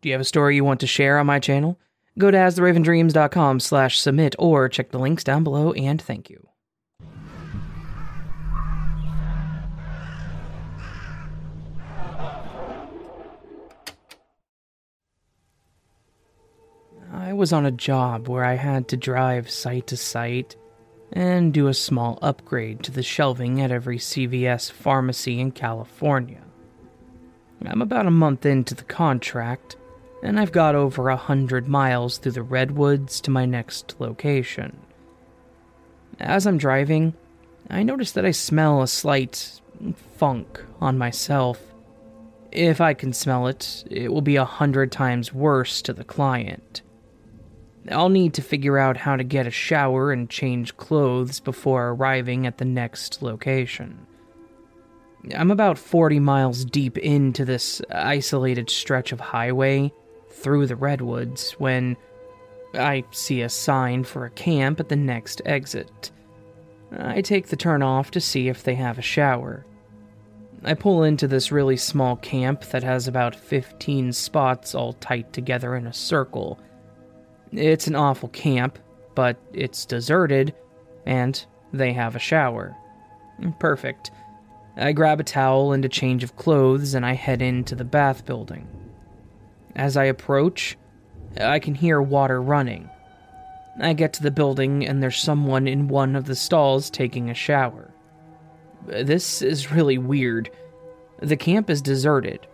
Do you have a story you want to share on my channel? Go to astheravendreams.com slash submit or check the links down below and thank you. I was on a job where I had to drive site to site and do a small upgrade to the shelving at every CVS pharmacy in California. I'm about a month into the contract, and I've got over a hundred miles through the redwoods to my next location. As I'm driving, I notice that I smell a slight funk on myself. If I can smell it, it will be a hundred times worse to the client. I'll need to figure out how to get a shower and change clothes before arriving at the next location. I'm about 40 miles deep into this isolated stretch of highway through the redwoods when I see a sign for a camp at the next exit. I take the turn off to see if they have a shower. I pull into this really small camp that has about 15 spots all tight together in a circle it's an awful camp, but it's deserted, and they have a shower. Perfect. I grab a towel and a change of clothes and I head into the bath building. As I approach, I can hear water running. I get to the building and there's someone in one of the stalls taking a shower. This is really weird. The camp is deserted.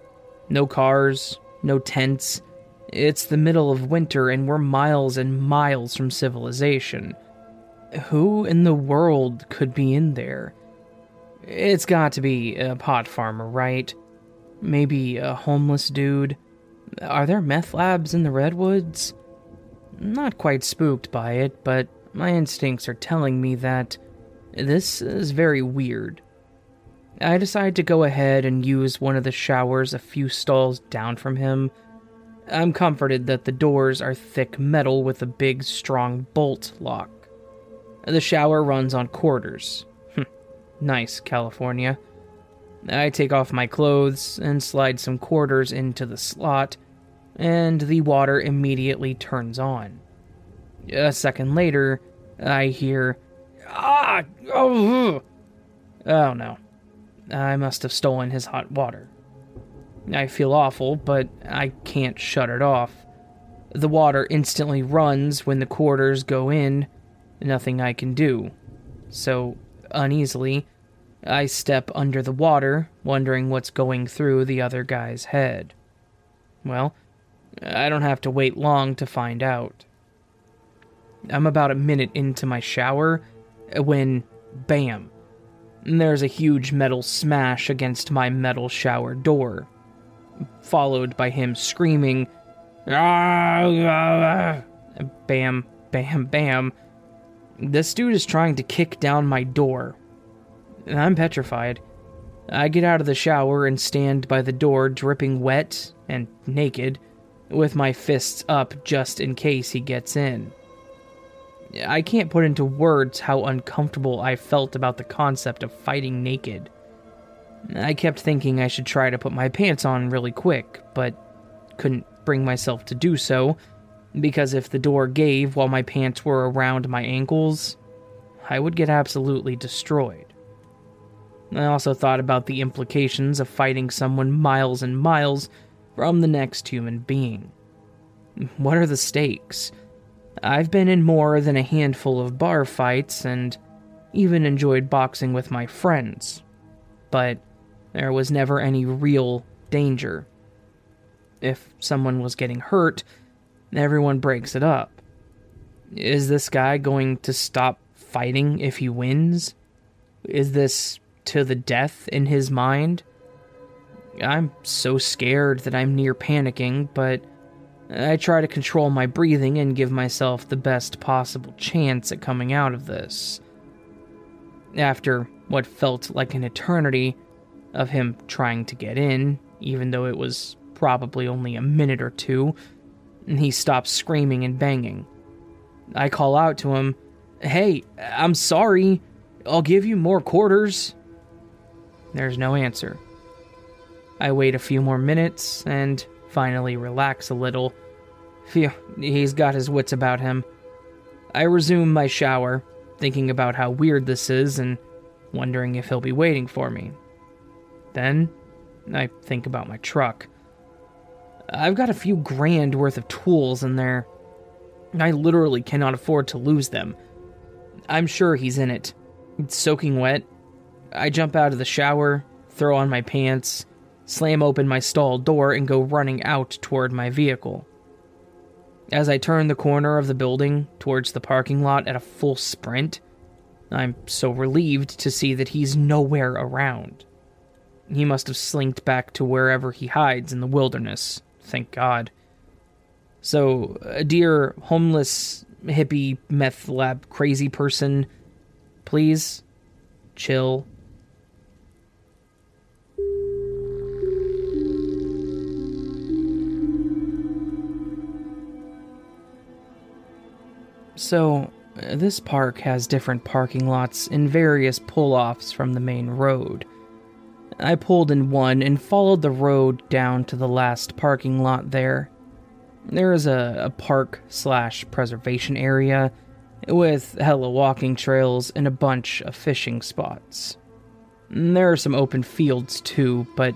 No cars, no tents, it's the middle of winter and we're miles and miles from civilization. Who in the world could be in there? It's got to be a pot farmer, right? Maybe a homeless dude? Are there meth labs in the redwoods? Not quite spooked by it, but my instincts are telling me that this is very weird. I decide to go ahead and use one of the showers a few stalls down from him I'm comforted that the doors are thick metal with a big, strong bolt lock. The shower runs on quarters. Hm, nice, California. I take off my clothes and slide some quarters into the slot, and the water immediately turns on. A second later, I hear, Ah! Oh! Oh no. I must have stolen his hot water. I feel awful, but I can't shut it off. The water instantly runs when the quarters go in, nothing I can do. So, uneasily, I step under the water, wondering what's going through the other guy's head. Well, I don't have to wait long to find out. I'm about a minute into my shower when, bam, there's a huge metal smash against my metal shower door followed by him screaming, Bam, bam, bam. This dude is trying to kick down my door. I'm petrified. I get out of the shower and stand by the door, dripping wet and naked, with my fists up just in case he gets in. I can't put into words how uncomfortable I felt about the concept of fighting naked. I kept thinking I should try to put my pants on really quick, but couldn't bring myself to do so, because if the door gave while my pants were around my ankles, I would get absolutely destroyed. I also thought about the implications of fighting someone miles and miles from the next human being. What are the stakes? I've been in more than a handful of bar fights and even enjoyed boxing with my friends. But there was never any real danger. If someone was getting hurt, everyone breaks it up. Is this guy going to stop fighting if he wins? Is this to the death in his mind? I'm so scared that I'm near panicking, but I try to control my breathing and give myself the best possible chance at coming out of this. After what felt like an eternity, of him trying to get in, even though it was probably only a minute or two, he stops screaming and banging. I call out to him, Hey, I'm sorry. I'll give you more quarters. There's no answer. I wait a few more minutes, and finally relax a little. Phew, he's got his wits about him. I resume my shower, thinking about how weird this is and wondering if he'll be waiting for me. Then, I think about my truck. I've got a few grand worth of tools in there. I literally cannot afford to lose them. I'm sure he's in it. It's soaking wet. I jump out of the shower, throw on my pants, slam open my stall door, and go running out toward my vehicle. As I turn the corner of the building towards the parking lot at a full sprint, I'm so relieved to see that he's nowhere around. He must have slinked back to wherever he hides in the wilderness, thank God. So, uh, dear homeless, hippie, meth lab crazy person, please chill So, uh, this park has different parking lots and various pull offs from the main road. I pulled in one and followed the road down to the last parking lot there. There is a, a park slash preservation area with hella walking trails and a bunch of fishing spots. There are some open fields too, but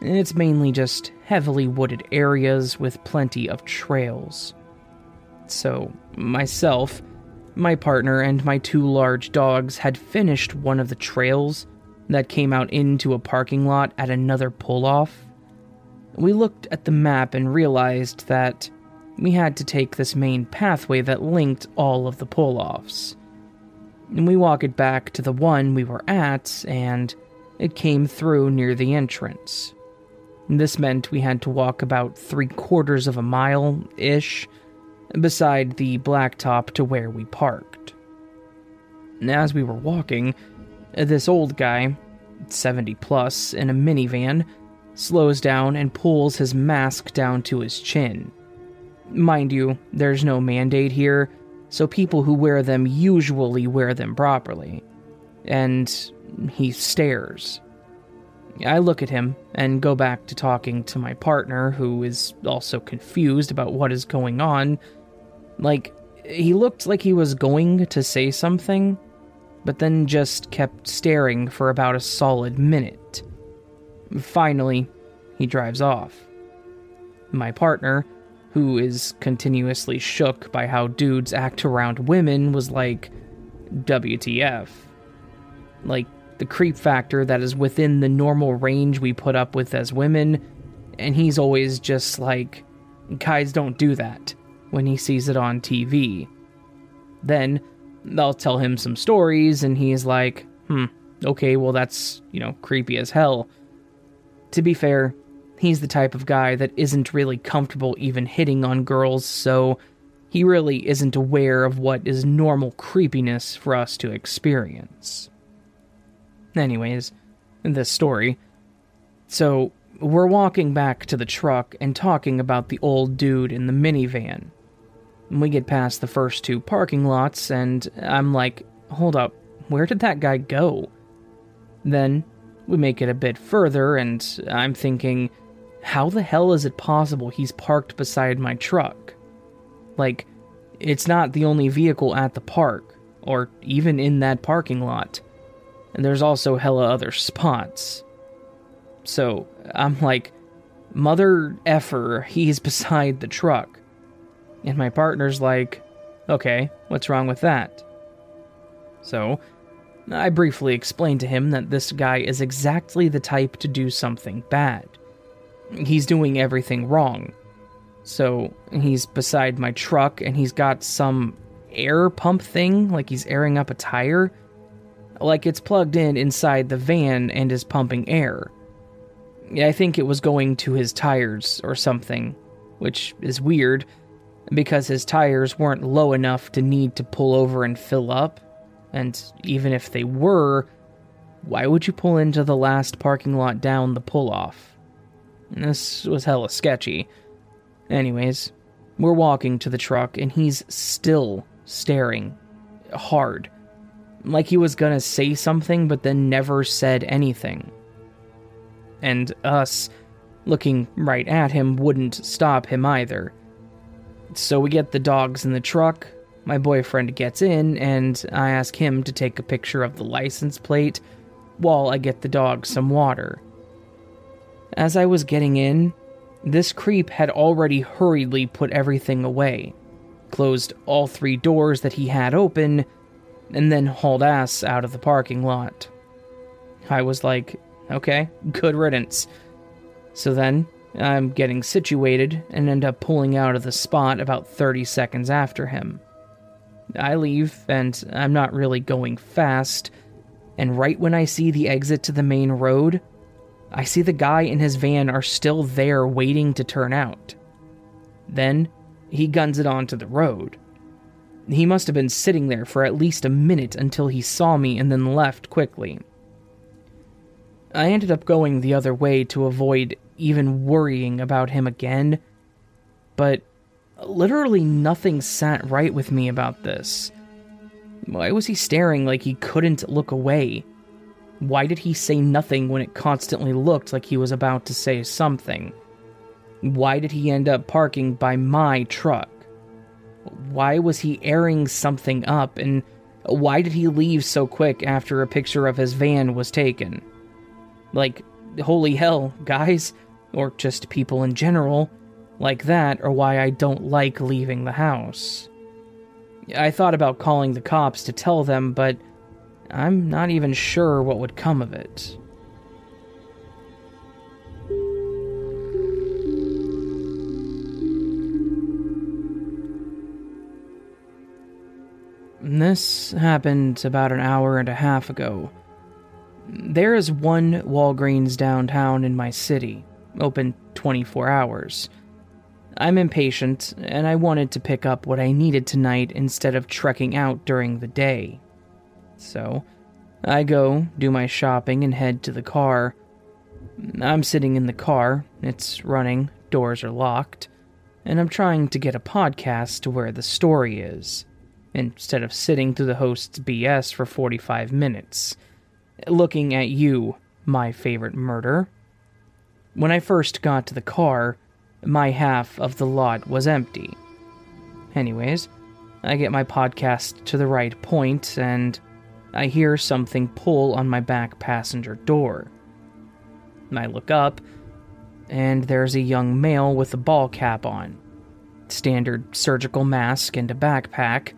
it's mainly just heavily wooded areas with plenty of trails. So, myself, my partner, and my two large dogs had finished one of the trails that came out into a parking lot at another pull off. We looked at the map and realized that we had to take this main pathway that linked all of the pull offs. And we walked back to the one we were at, and it came through near the entrance. This meant we had to walk about three quarters of a mile ish beside the blacktop to where we parked. As we were walking, this old guy, 70 plus, in a minivan, slows down and pulls his mask down to his chin. Mind you, there's no mandate here, so people who wear them usually wear them properly. And he stares. I look at him and go back to talking to my partner, who is also confused about what is going on like, he looked like he was going to say something, but then just kept staring for about a solid minute. Finally, he drives off. My partner, who is continuously shook by how dudes act around women, was like, WTF. Like, the creep factor that is within the normal range we put up with as women, and he's always just like, guys don't do that when he sees it on TV. Then they'll tell him some stories, and he's like, hmm, okay, well, that's, you know, creepy as hell. To be fair, he's the type of guy that isn't really comfortable even hitting on girls, so he really isn't aware of what is normal creepiness for us to experience. Anyways, this story. So, we're walking back to the truck and talking about the old dude in the minivan. We get past the first two parking lots, and I'm like, hold up, where did that guy go? Then we make it a bit further, and I'm thinking, how the hell is it possible he's parked beside my truck? Like, it's not the only vehicle at the park, or even in that parking lot. And there's also hella other spots. So I'm like, mother effer, he's beside the truck. And my partner's like, okay, what's wrong with that? So, I briefly explained to him that this guy is exactly the type to do something bad. He's doing everything wrong. So, he's beside my truck and he's got some air pump thing, like he's airing up a tire. Like it's plugged in inside the van and is pumping air. I think it was going to his tires or something, which is weird because his tires weren't low enough to need to pull over and fill up. And even if they were, why would you pull into the last parking lot down the pull off? This was hella sketchy. Anyways, we're walking to the truck and he's still staring hard. Like he was gonna say something but then never said anything. And us, looking right at him wouldn't stop him either. So we get the dogs in the truck, my boyfriend gets in, and I ask him to take a picture of the license plate while I get the dog some water. As I was getting in, this creep had already hurriedly put everything away, closed all three doors that he had open, and then hauled ass out of the parking lot. I was like, okay, good riddance. So then, I'm getting situated and end up pulling out of the spot about 30 seconds after him. I leave, and I'm not really going fast, and right when I see the exit to the main road, I see the guy in his van are still there waiting to turn out. Then, he guns it onto the road. He must have been sitting there for at least a minute until he saw me and then left quickly. I ended up going the other way to avoid even worrying about him again, but literally nothing sat right with me about this. Why was he staring like he couldn't look away? Why did he say nothing when it constantly looked like he was about to say something? Why did he end up parking by my truck? Why was he airing something up, and why did he leave so quick after a picture of his van was taken? Like, holy hell, guys, or just people in general, like that are why I don't like leaving the house. I thought about calling the cops to tell them, but I'm not even sure what would come of it. This happened about an hour and a half ago. There is one Walgreens downtown in my city, open 24 hours. I'm impatient, and I wanted to pick up what I needed tonight instead of trekking out during the day. So, I go, do my shopping, and head to the car. I'm sitting in the car, it's running, doors are locked, and I'm trying to get a podcast to where the story is, instead of sitting through the host's BS for 45 minutes, looking at you, my favorite murder. When I first got to the car, my half of the lot was empty. Anyways, I get my podcast to the right point and I hear something pull on my back passenger door. I look up, and there's a young male with a ball cap on, standard surgical mask, and a backpack,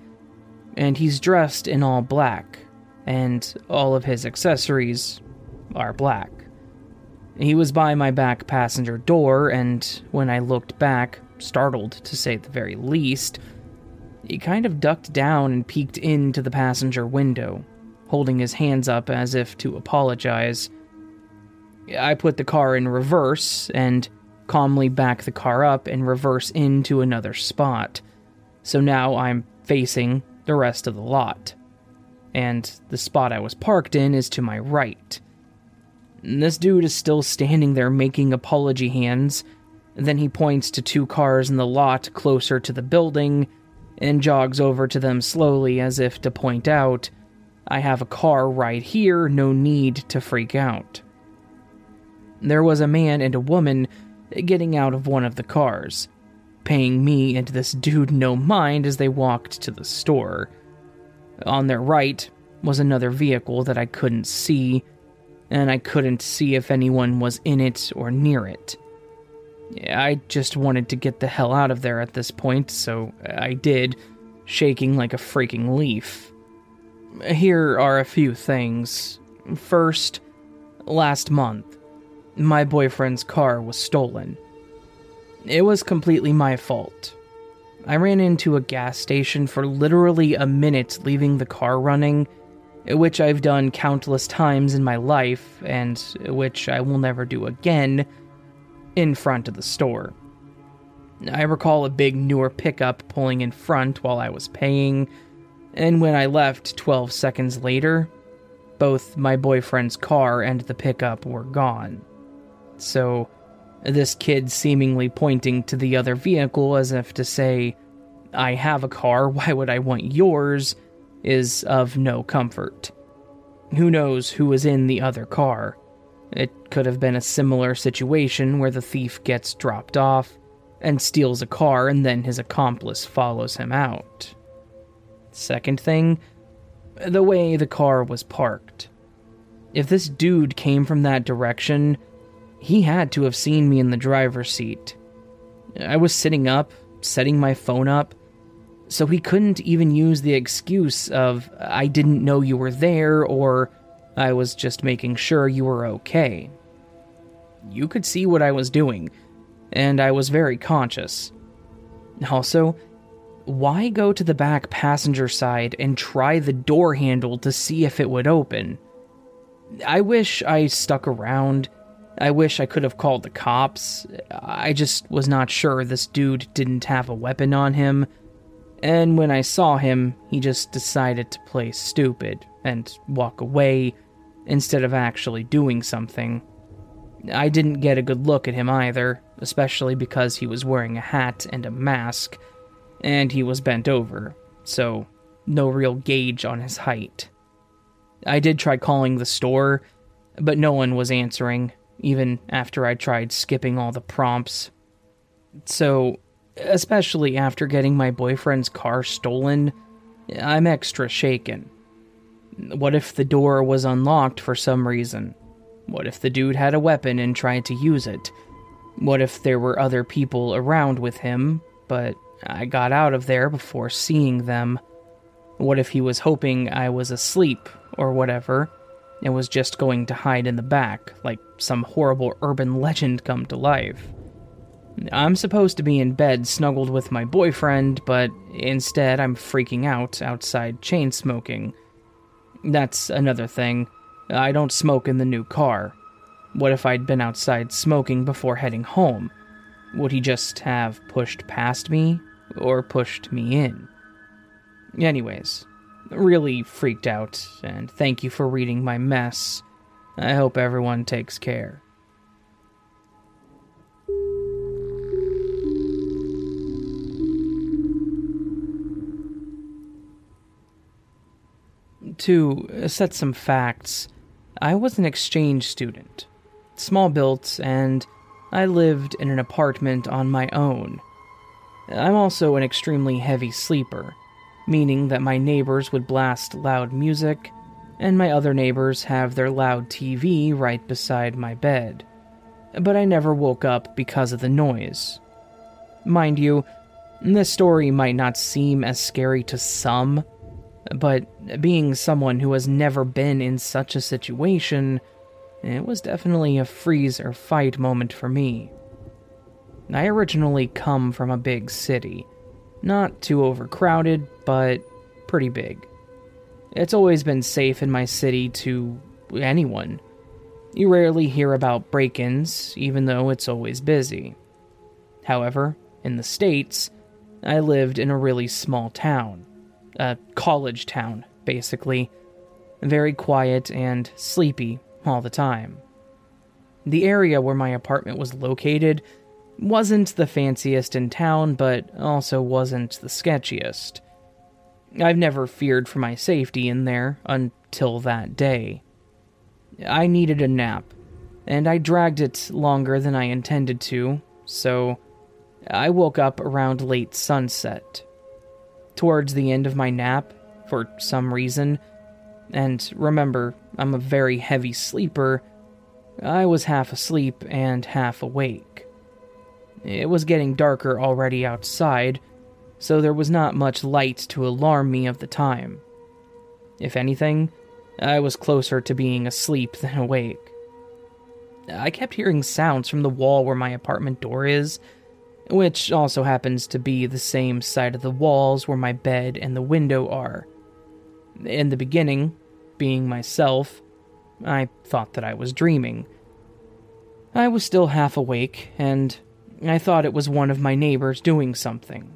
and he's dressed in all black, and all of his accessories are black. He was by my back passenger door, and when I looked back, startled to say the very least, he kind of ducked down and peeked into the passenger window, holding his hands up as if to apologize. I put the car in reverse and calmly back the car up and reverse into another spot. So now I'm facing the rest of the lot. And the spot I was parked in is to my right. This dude is still standing there making apology hands. Then he points to two cars in the lot closer to the building and jogs over to them slowly as if to point out I have a car right here, no need to freak out. There was a man and a woman getting out of one of the cars, paying me and this dude no mind as they walked to the store. On their right was another vehicle that I couldn't see, and I couldn't see if anyone was in it or near it. I just wanted to get the hell out of there at this point, so I did, shaking like a freaking leaf. Here are a few things. First, last month, my boyfriend's car was stolen. It was completely my fault. I ran into a gas station for literally a minute leaving the car running, which I've done countless times in my life, and which I will never do again, in front of the store. I recall a big newer pickup pulling in front while I was paying and when I left 12 seconds later, both my boyfriend's car and the pickup were gone. So, this kid seemingly pointing to the other vehicle as if to say, I have a car, why would I want yours? Is of no comfort. Who knows who was in the other car? It could have been a similar situation where the thief gets dropped off and steals a car and then his accomplice follows him out. Second thing, the way the car was parked. If this dude came from that direction, he had to have seen me in the driver's seat. I was sitting up, setting my phone up, so he couldn't even use the excuse of, I didn't know you were there, or I was just making sure you were okay. You could see what I was doing, and I was very conscious. Also, why go to the back passenger side and try the door handle to see if it would open? I wish I stuck around. I wish I could have called the cops. I just was not sure this dude didn't have a weapon on him. And when I saw him, he just decided to play stupid and walk away instead of actually doing something. I didn't get a good look at him either, especially because he was wearing a hat and a mask, and he was bent over, so no real gauge on his height. I did try calling the store, but no one was answering, even after I tried skipping all the prompts. So, especially after getting my boyfriend's car stolen, I'm extra shaken. What if the door was unlocked for some reason? What if the dude had a weapon and tried to use it? What if there were other people around with him, but I got out of there before seeing them? What if he was hoping I was asleep or whatever and was just going to hide in the back, like some horrible urban legend come to life? I'm supposed to be in bed snuggled with my boyfriend, but instead I'm freaking out outside chain smoking. That's another thing. I don't smoke in the new car. What if I'd been outside smoking before heading home? Would he just have pushed past me or pushed me in? Anyways, really freaked out, and thank you for reading my mess. I hope everyone takes care. To uh, set some facts, I was an exchange student, small built, and I lived in an apartment on my own. I'm also an extremely heavy sleeper, meaning that my neighbors would blast loud music, and my other neighbors have their loud TV right beside my bed. But I never woke up because of the noise. Mind you, this story might not seem as scary to some but being someone who has never been in such a situation, it was definitely a freeze or fight moment for me. I originally come from a big city. Not too overcrowded, but pretty big. It's always been safe in my city to anyone. You rarely hear about break ins, even though it's always busy. However, in the States, I lived in a really small town a college town, basically. Very quiet and sleepy all the time. The area where my apartment was located wasn't the fanciest in town, but also wasn't the sketchiest. I've never feared for my safety in there until that day. I needed a nap, and I dragged it longer than I intended to, so I woke up around late sunset towards the end of my nap for some reason. And remember, I'm a very heavy sleeper. I was half asleep and half awake. It was getting darker already outside, so there was not much light to alarm me of the time. If anything, I was closer to being asleep than awake. I kept hearing sounds from the wall where my apartment door is, which also happens to be the same side of the walls where my bed and the window are. In the beginning, being myself, I thought that I was dreaming. I was still half awake, and I thought it was one of my neighbors doing something.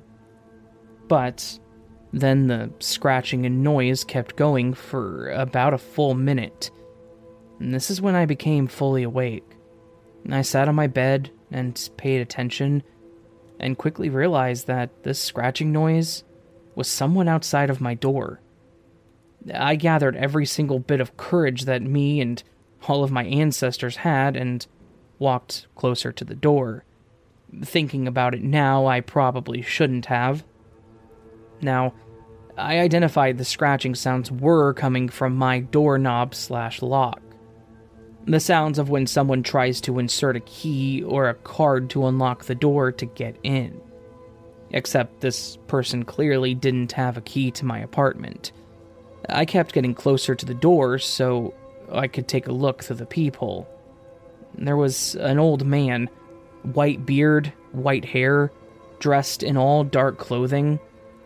But then the scratching and noise kept going for about a full minute. And this is when I became fully awake. I sat on my bed and paid attention and quickly realized that this scratching noise was someone outside of my door. I gathered every single bit of courage that me and all of my ancestors had and walked closer to the door. Thinking about it now, I probably shouldn't have. Now, I identified the scratching sounds were coming from my doorknob slash lock. The sounds of when someone tries to insert a key or a card to unlock the door to get in. Except this person clearly didn't have a key to my apartment. I kept getting closer to the door so I could take a look through the peephole. There was an old man, white beard, white hair, dressed in all dark clothing,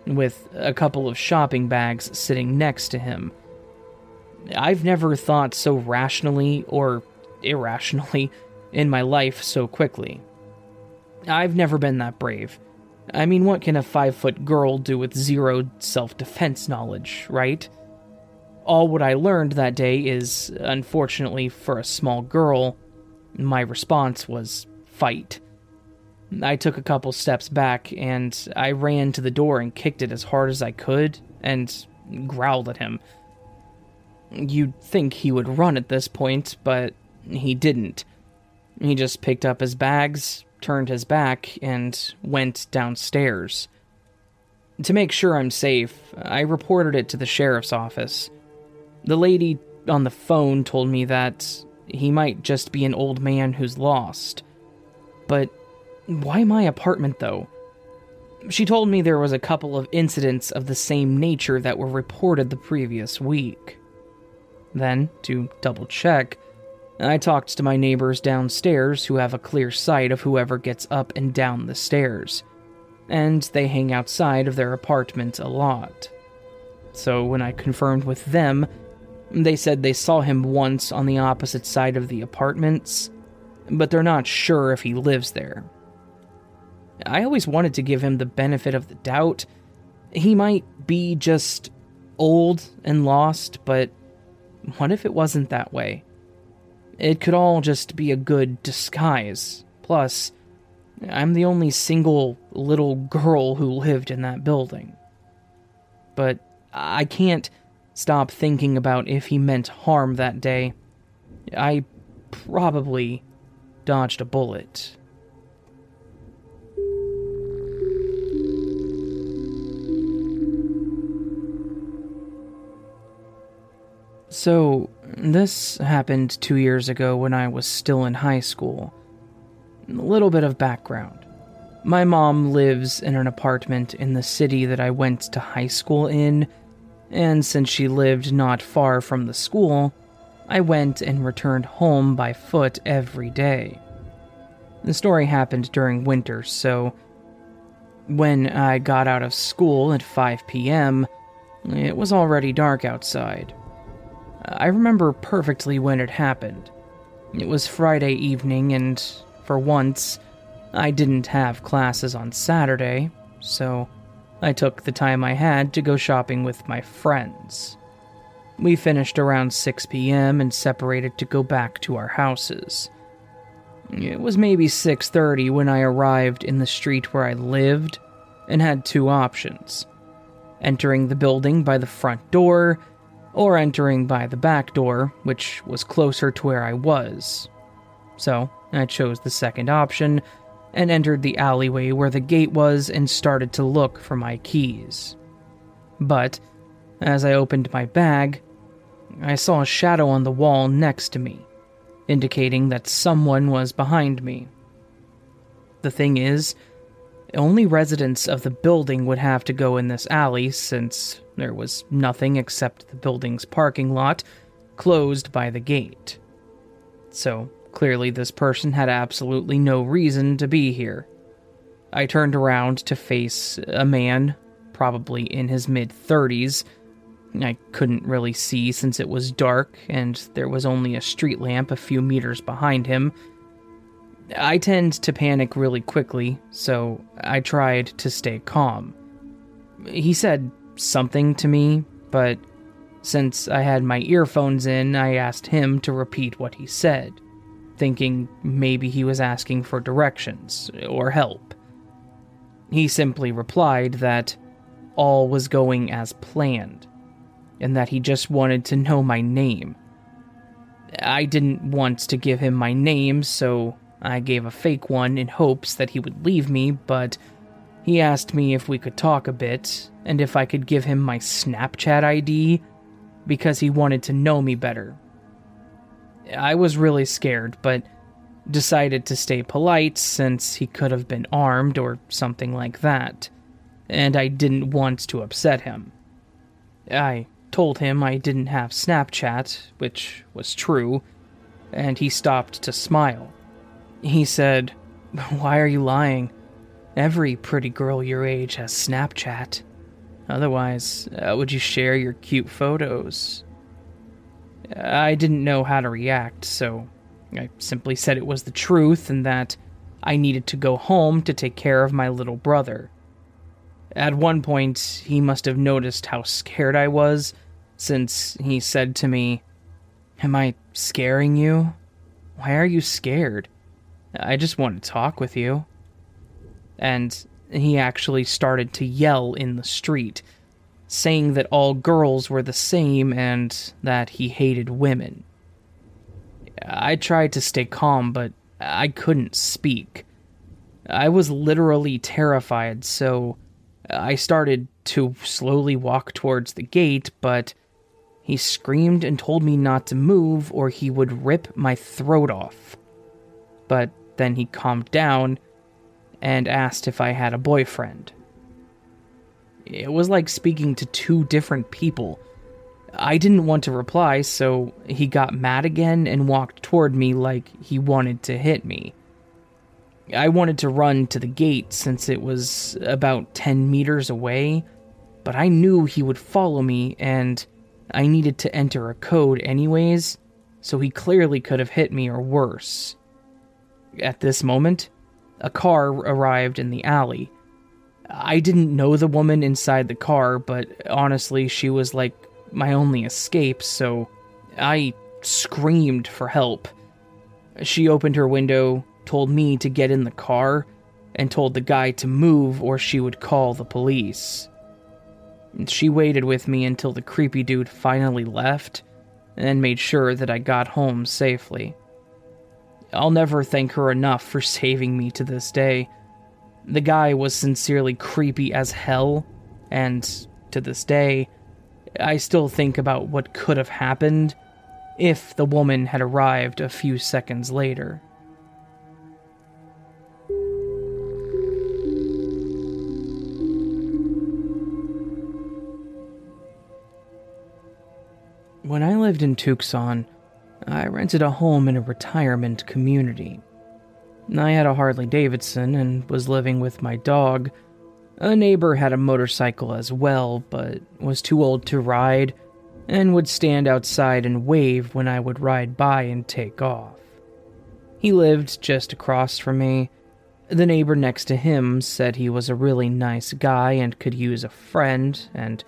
with a couple of shopping bags sitting next to him. I've never thought so rationally or irrationally in my life so quickly. I've never been that brave. I mean, what can a five foot girl do with zero self defense knowledge, right? All what I learned that day is, unfortunately for a small girl, my response was fight. I took a couple steps back and I ran to the door and kicked it as hard as I could and growled at him. You'd think he would run at this point, but he didn't. He just picked up his bags, turned his back, and went downstairs. To make sure I'm safe, I reported it to the sheriff's office. The lady on the phone told me that he might just be an old man who's lost. But why my apartment, though? She told me there was a couple of incidents of the same nature that were reported the previous week. Then, to double check, I talked to my neighbors downstairs who have a clear sight of whoever gets up and down the stairs, and they hang outside of their apartment a lot. So when I confirmed with them, they said they saw him once on the opposite side of the apartments, but they're not sure if he lives there. I always wanted to give him the benefit of the doubt. He might be just old and lost, but what if it wasn't that way? It could all just be a good disguise. Plus, I'm the only single little girl who lived in that building. But I can't stop thinking about if he meant harm that day. I probably dodged a bullet. So, this happened two years ago when I was still in high school. A little bit of background. My mom lives in an apartment in the city that I went to high school in and since she lived not far from the school, I went and returned home by foot every day. The story happened during winter, so when I got out of school at 5 p.m., it was already dark outside. I remember perfectly when it happened. It was Friday evening, and for once, I didn't have classes on Saturday, so I took the time I had to go shopping with my friends. We finished around 6 p.m. and separated to go back to our houses. It was maybe 6:30 when I arrived in the street where I lived and had two options: entering the building by the front door or entering by the back door, which was closer to where I was. So, I chose the second option and entered the alleyway where the gate was and started to look for my keys. But, as I opened my bag, I saw a shadow on the wall next to me, indicating that someone was behind me. The thing is, only residents of the building would have to go in this alley since there was nothing except the building's parking lot closed by the gate. So, Clearly, this person had absolutely no reason to be here. I turned around to face a man, probably in his mid 30s. I couldn't really see since it was dark and there was only a street lamp a few meters behind him. I tend to panic really quickly, so I tried to stay calm. He said something to me, but since I had my earphones in, I asked him to repeat what he said thinking maybe he was asking for directions or help. He simply replied that all was going as planned, and that he just wanted to know my name. I didn't want to give him my name, so I gave a fake one in hopes that he would leave me, but he asked me if we could talk a bit and if I could give him my Snapchat ID because he wanted to know me better. I was really scared, but decided to stay polite since he could have been armed or something like that, and I didn't want to upset him. I told him I didn't have Snapchat, which was true, and he stopped to smile. He said, Why are you lying? Every pretty girl your age has Snapchat. Otherwise, would you share your cute photos? I didn't know how to react, so I simply said it was the truth and that I needed to go home to take care of my little brother. At one point, he must have noticed how scared I was, since he said to me, Am I scaring you? Why are you scared? I just want to talk with you. And he actually started to yell in the street, saying that all girls were the same and that he hated women. I tried to stay calm, but I couldn't speak. I was literally terrified, so I started to slowly walk towards the gate, but he screamed and told me not to move or he would rip my throat off. But then he calmed down and asked if I had a boyfriend. It was like speaking to two different people. I didn't want to reply, so he got mad again and walked toward me like he wanted to hit me. I wanted to run to the gate since it was about 10 meters away, but I knew he would follow me and I needed to enter a code anyways, so he clearly could have hit me or worse. At this moment, a car arrived in the alley. I didn't know the woman inside the car, but honestly, she was like my only escape, so I screamed for help. She opened her window, told me to get in the car, and told the guy to move or she would call the police. She waited with me until the creepy dude finally left and made sure that I got home safely. I'll never thank her enough for saving me to this day. The guy was sincerely creepy as hell, and to this day, I still think about what could have happened if the woman had arrived a few seconds later. When I lived in Tucson, I rented a home in a retirement community. I had a Harley Davidson and was living with my dog. A neighbor had a motorcycle as well, but was too old to ride and would stand outside and wave when I would ride by and take off. He lived just across from me. The neighbor next to him said he was a really nice guy and could use a friend and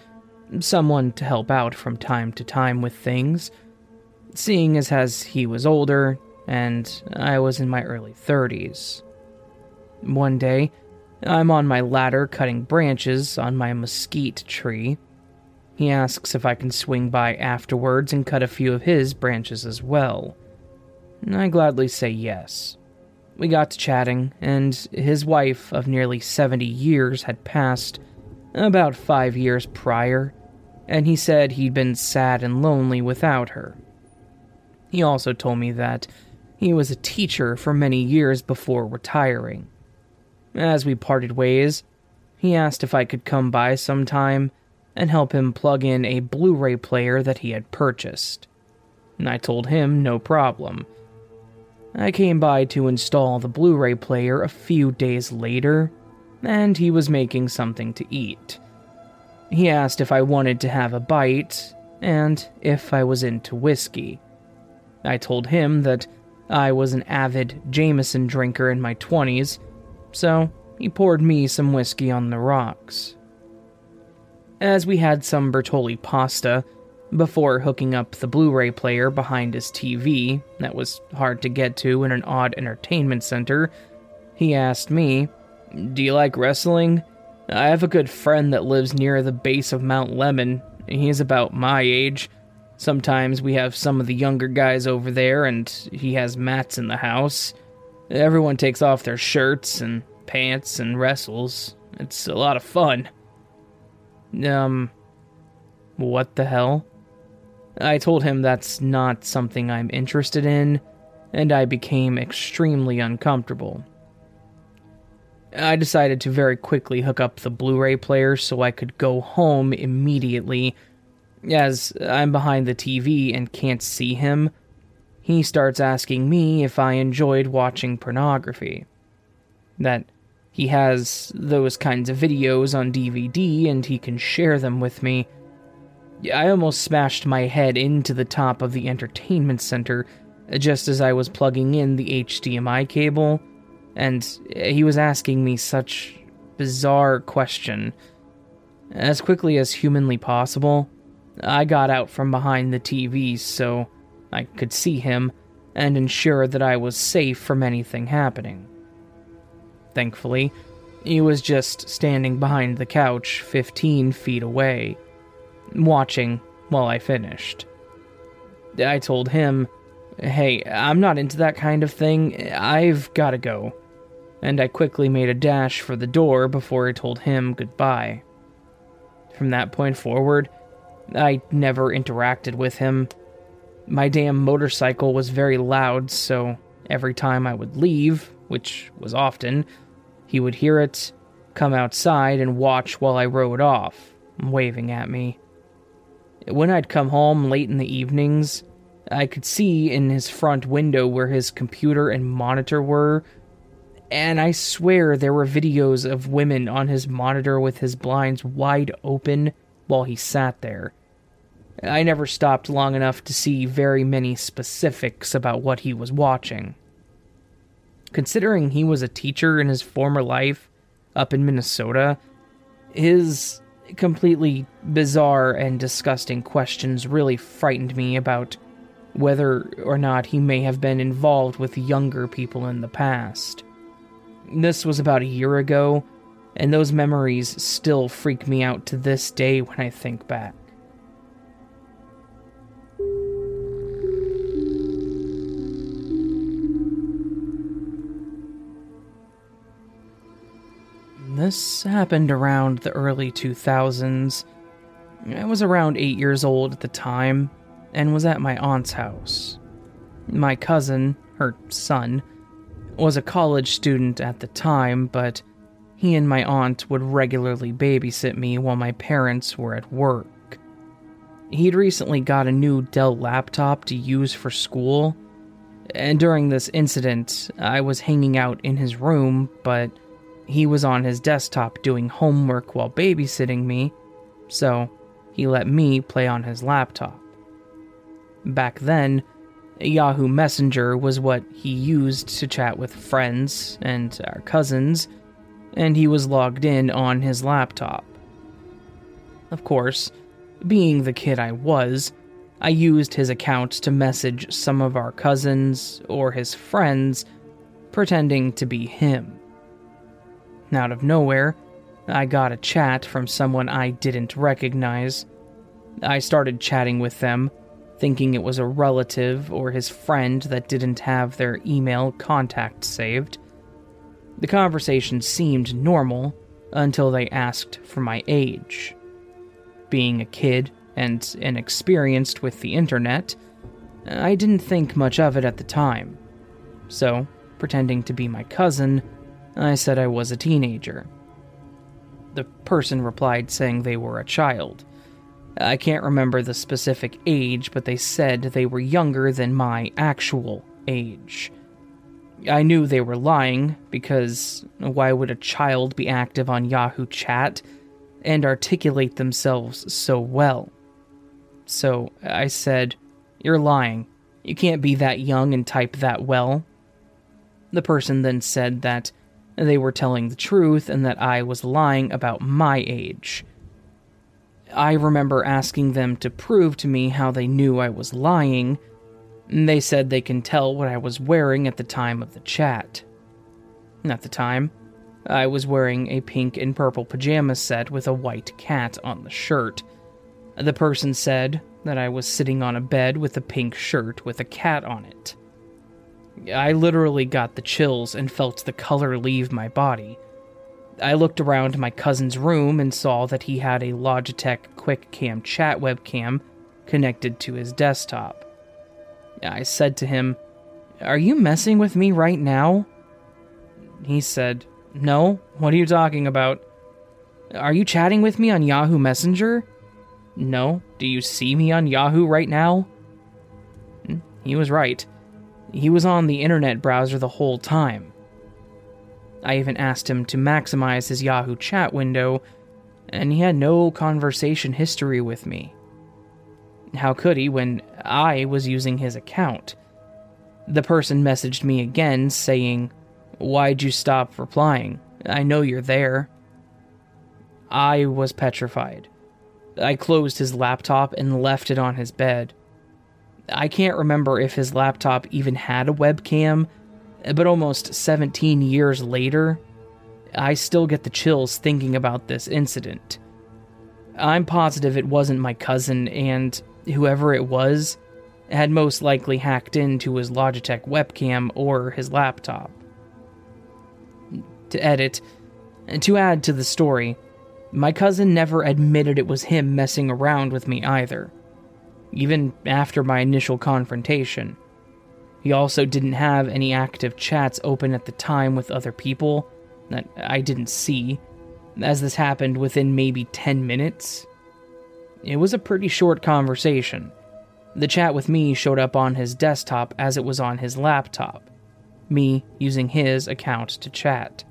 someone to help out from time to time with things seeing as as he was older and I was in my early 30s. One day, I'm on my ladder cutting branches on my mesquite tree. He asks if I can swing by afterwards and cut a few of his branches as well. I gladly say yes. We got to chatting, and his wife of nearly 70 years had passed about five years prior, and he said he'd been sad and lonely without her. He also told me that he was a teacher for many years before retiring. As we parted ways, he asked if I could come by sometime and help him plug in a Blu ray player that he had purchased. And I told him no problem. I came by to install the Blu ray player a few days later, and he was making something to eat. He asked if I wanted to have a bite and if I was into whiskey. I told him that I was an avid Jameson drinker in my 20s, so he poured me some whiskey on the rocks. As we had some Bertolli pasta, before hooking up the Blu ray player behind his TV that was hard to get to in an odd entertainment center, he asked me, Do you like wrestling? I have a good friend that lives near the base of Mount Lemmon. He's about my age Sometimes we have some of the younger guys over there, and he has mats in the house. Everyone takes off their shirts and pants and wrestles. It's a lot of fun. Um, what the hell? I told him that's not something I'm interested in, and I became extremely uncomfortable. I decided to very quickly hook up the Blu ray player so I could go home immediately. As I'm behind the TV and can't see him, he starts asking me if I enjoyed watching pornography. That he has those kinds of videos on DVD and he can share them with me. I almost smashed my head into the top of the entertainment center just as I was plugging in the HDMI cable, and he was asking me such bizarre question. As quickly as humanly possible, I got out from behind the TV so I could see him and ensure that I was safe from anything happening. Thankfully, he was just standing behind the couch 15 feet away, watching while I finished. I told him, Hey, I'm not into that kind of thing. I've gotta go. And I quickly made a dash for the door before I told him goodbye. From that point forward, I never interacted with him. My damn motorcycle was very loud, so every time I would leave, which was often, he would hear it, come outside, and watch while I rode off, waving at me. When I'd come home late in the evenings, I could see in his front window where his computer and monitor were, and I swear there were videos of women on his monitor with his blinds wide open while he sat there. I never stopped long enough to see very many specifics about what he was watching. Considering he was a teacher in his former life up in Minnesota, his completely bizarre and disgusting questions really frightened me about whether or not he may have been involved with younger people in the past. This was about a year ago, and those memories still freak me out to this day when I think back. This happened around the early 2000s. I was around 8 years old at the time and was at my aunt's house. My cousin, her son, was a college student at the time, but he and my aunt would regularly babysit me while my parents were at work. He'd recently got a new Dell laptop to use for school, and during this incident, I was hanging out in his room, but he was on his desktop doing homework while babysitting me, so he let me play on his laptop. Back then, Yahoo Messenger was what he used to chat with friends and our cousins, and he was logged in on his laptop. Of course, being the kid I was, I used his account to message some of our cousins or his friends, pretending to be him. Out of nowhere, I got a chat from someone I didn't recognize. I started chatting with them, thinking it was a relative or his friend that didn't have their email contact saved. The conversation seemed normal until they asked for my age. Being a kid and inexperienced with the internet, I didn't think much of it at the time. So, pretending to be my cousin, I said I was a teenager. The person replied saying they were a child. I can't remember the specific age, but they said they were younger than my actual age. I knew they were lying, because why would a child be active on Yahoo Chat and articulate themselves so well? So I said, You're lying. You can't be that young and type that well. The person then said that they were telling the truth and that I was lying about my age. I remember asking them to prove to me how they knew I was lying. They said they can tell what I was wearing at the time of the chat. At the time, I was wearing a pink and purple pajama set with a white cat on the shirt. The person said that I was sitting on a bed with a pink shirt with a cat on it. I literally got the chills and felt the color leave my body. I looked around my cousin's room and saw that he had a Logitech QuickCam chat webcam connected to his desktop. I said to him, Are you messing with me right now? He said, No, what are you talking about? Are you chatting with me on Yahoo Messenger? No, do you see me on Yahoo right now? Hmm, he was right. He was on the internet browser the whole time. I even asked him to maximize his Yahoo chat window, and he had no conversation history with me. How could he when I was using his account? The person messaged me again saying, Why'd you stop replying? I know you're there. I was petrified. I closed his laptop and left it on his bed. I can't remember if his laptop even had a webcam, but almost 17 years later, I still get the chills thinking about this incident. I'm positive it wasn't my cousin, and whoever it was had most likely hacked into his Logitech webcam or his laptop. To edit, and to add to the story, my cousin never admitted it was him messing around with me either, even after my initial confrontation. He also didn't have any active chats open at the time with other people that I didn't see, as this happened within maybe 10 minutes. It was a pretty short conversation. The chat with me showed up on his desktop as it was on his laptop, me using his account to chat.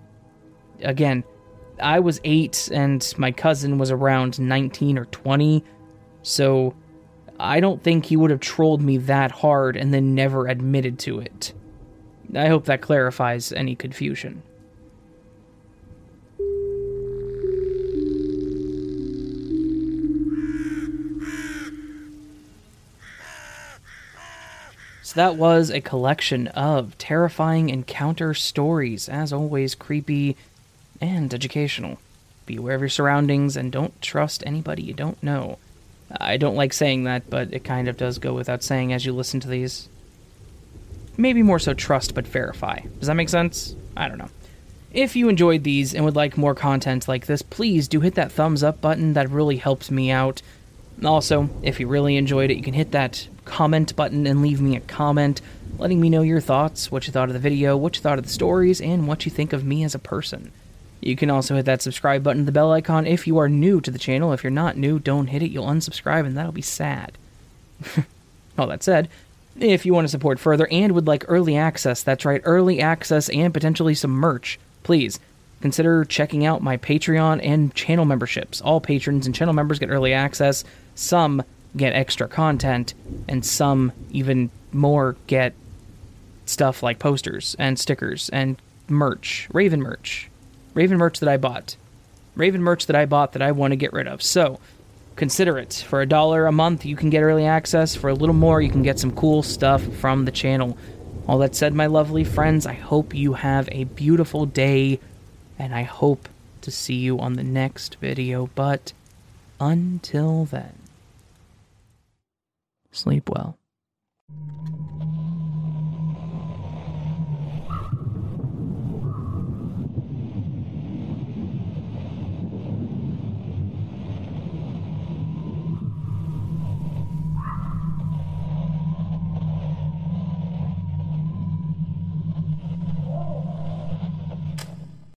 Again, I was 8 and my cousin was around 19 or 20, so I don't think he would have trolled me that hard and then never admitted to it. I hope that clarifies any confusion. So that was a collection of terrifying encounter stories, as always creepy and educational. Be aware of your surroundings and don't trust anybody you don't know. I don't like saying that, but it kind of does go without saying as you listen to these. Maybe more so trust but verify. Does that make sense? I don't know. If you enjoyed these and would like more content like this, please do hit that thumbs up button. That really helps me out. Also, if you really enjoyed it, you can hit that comment button and leave me a comment letting me know your thoughts, what you thought of the video, what you thought of the stories, and what you think of me as a person. You can also hit that subscribe button, the bell icon, if you are new to the channel. If you're not new, don't hit it. You'll unsubscribe, and that'll be sad. All that said, if you want to support further and would like early access, that's right, early access and potentially some merch, please consider checking out my Patreon and channel memberships. All patrons and channel members get early access. Some get extra content, and some even more get stuff like posters and stickers and merch, Raven merch. Raven merch that I bought. Raven merch that I bought that I want to get rid of. So, consider it. For a dollar a month, you can get early access. For a little more, you can get some cool stuff from the channel. All that said, my lovely friends, I hope you have a beautiful day, and I hope to see you on the next video. But until then, sleep well.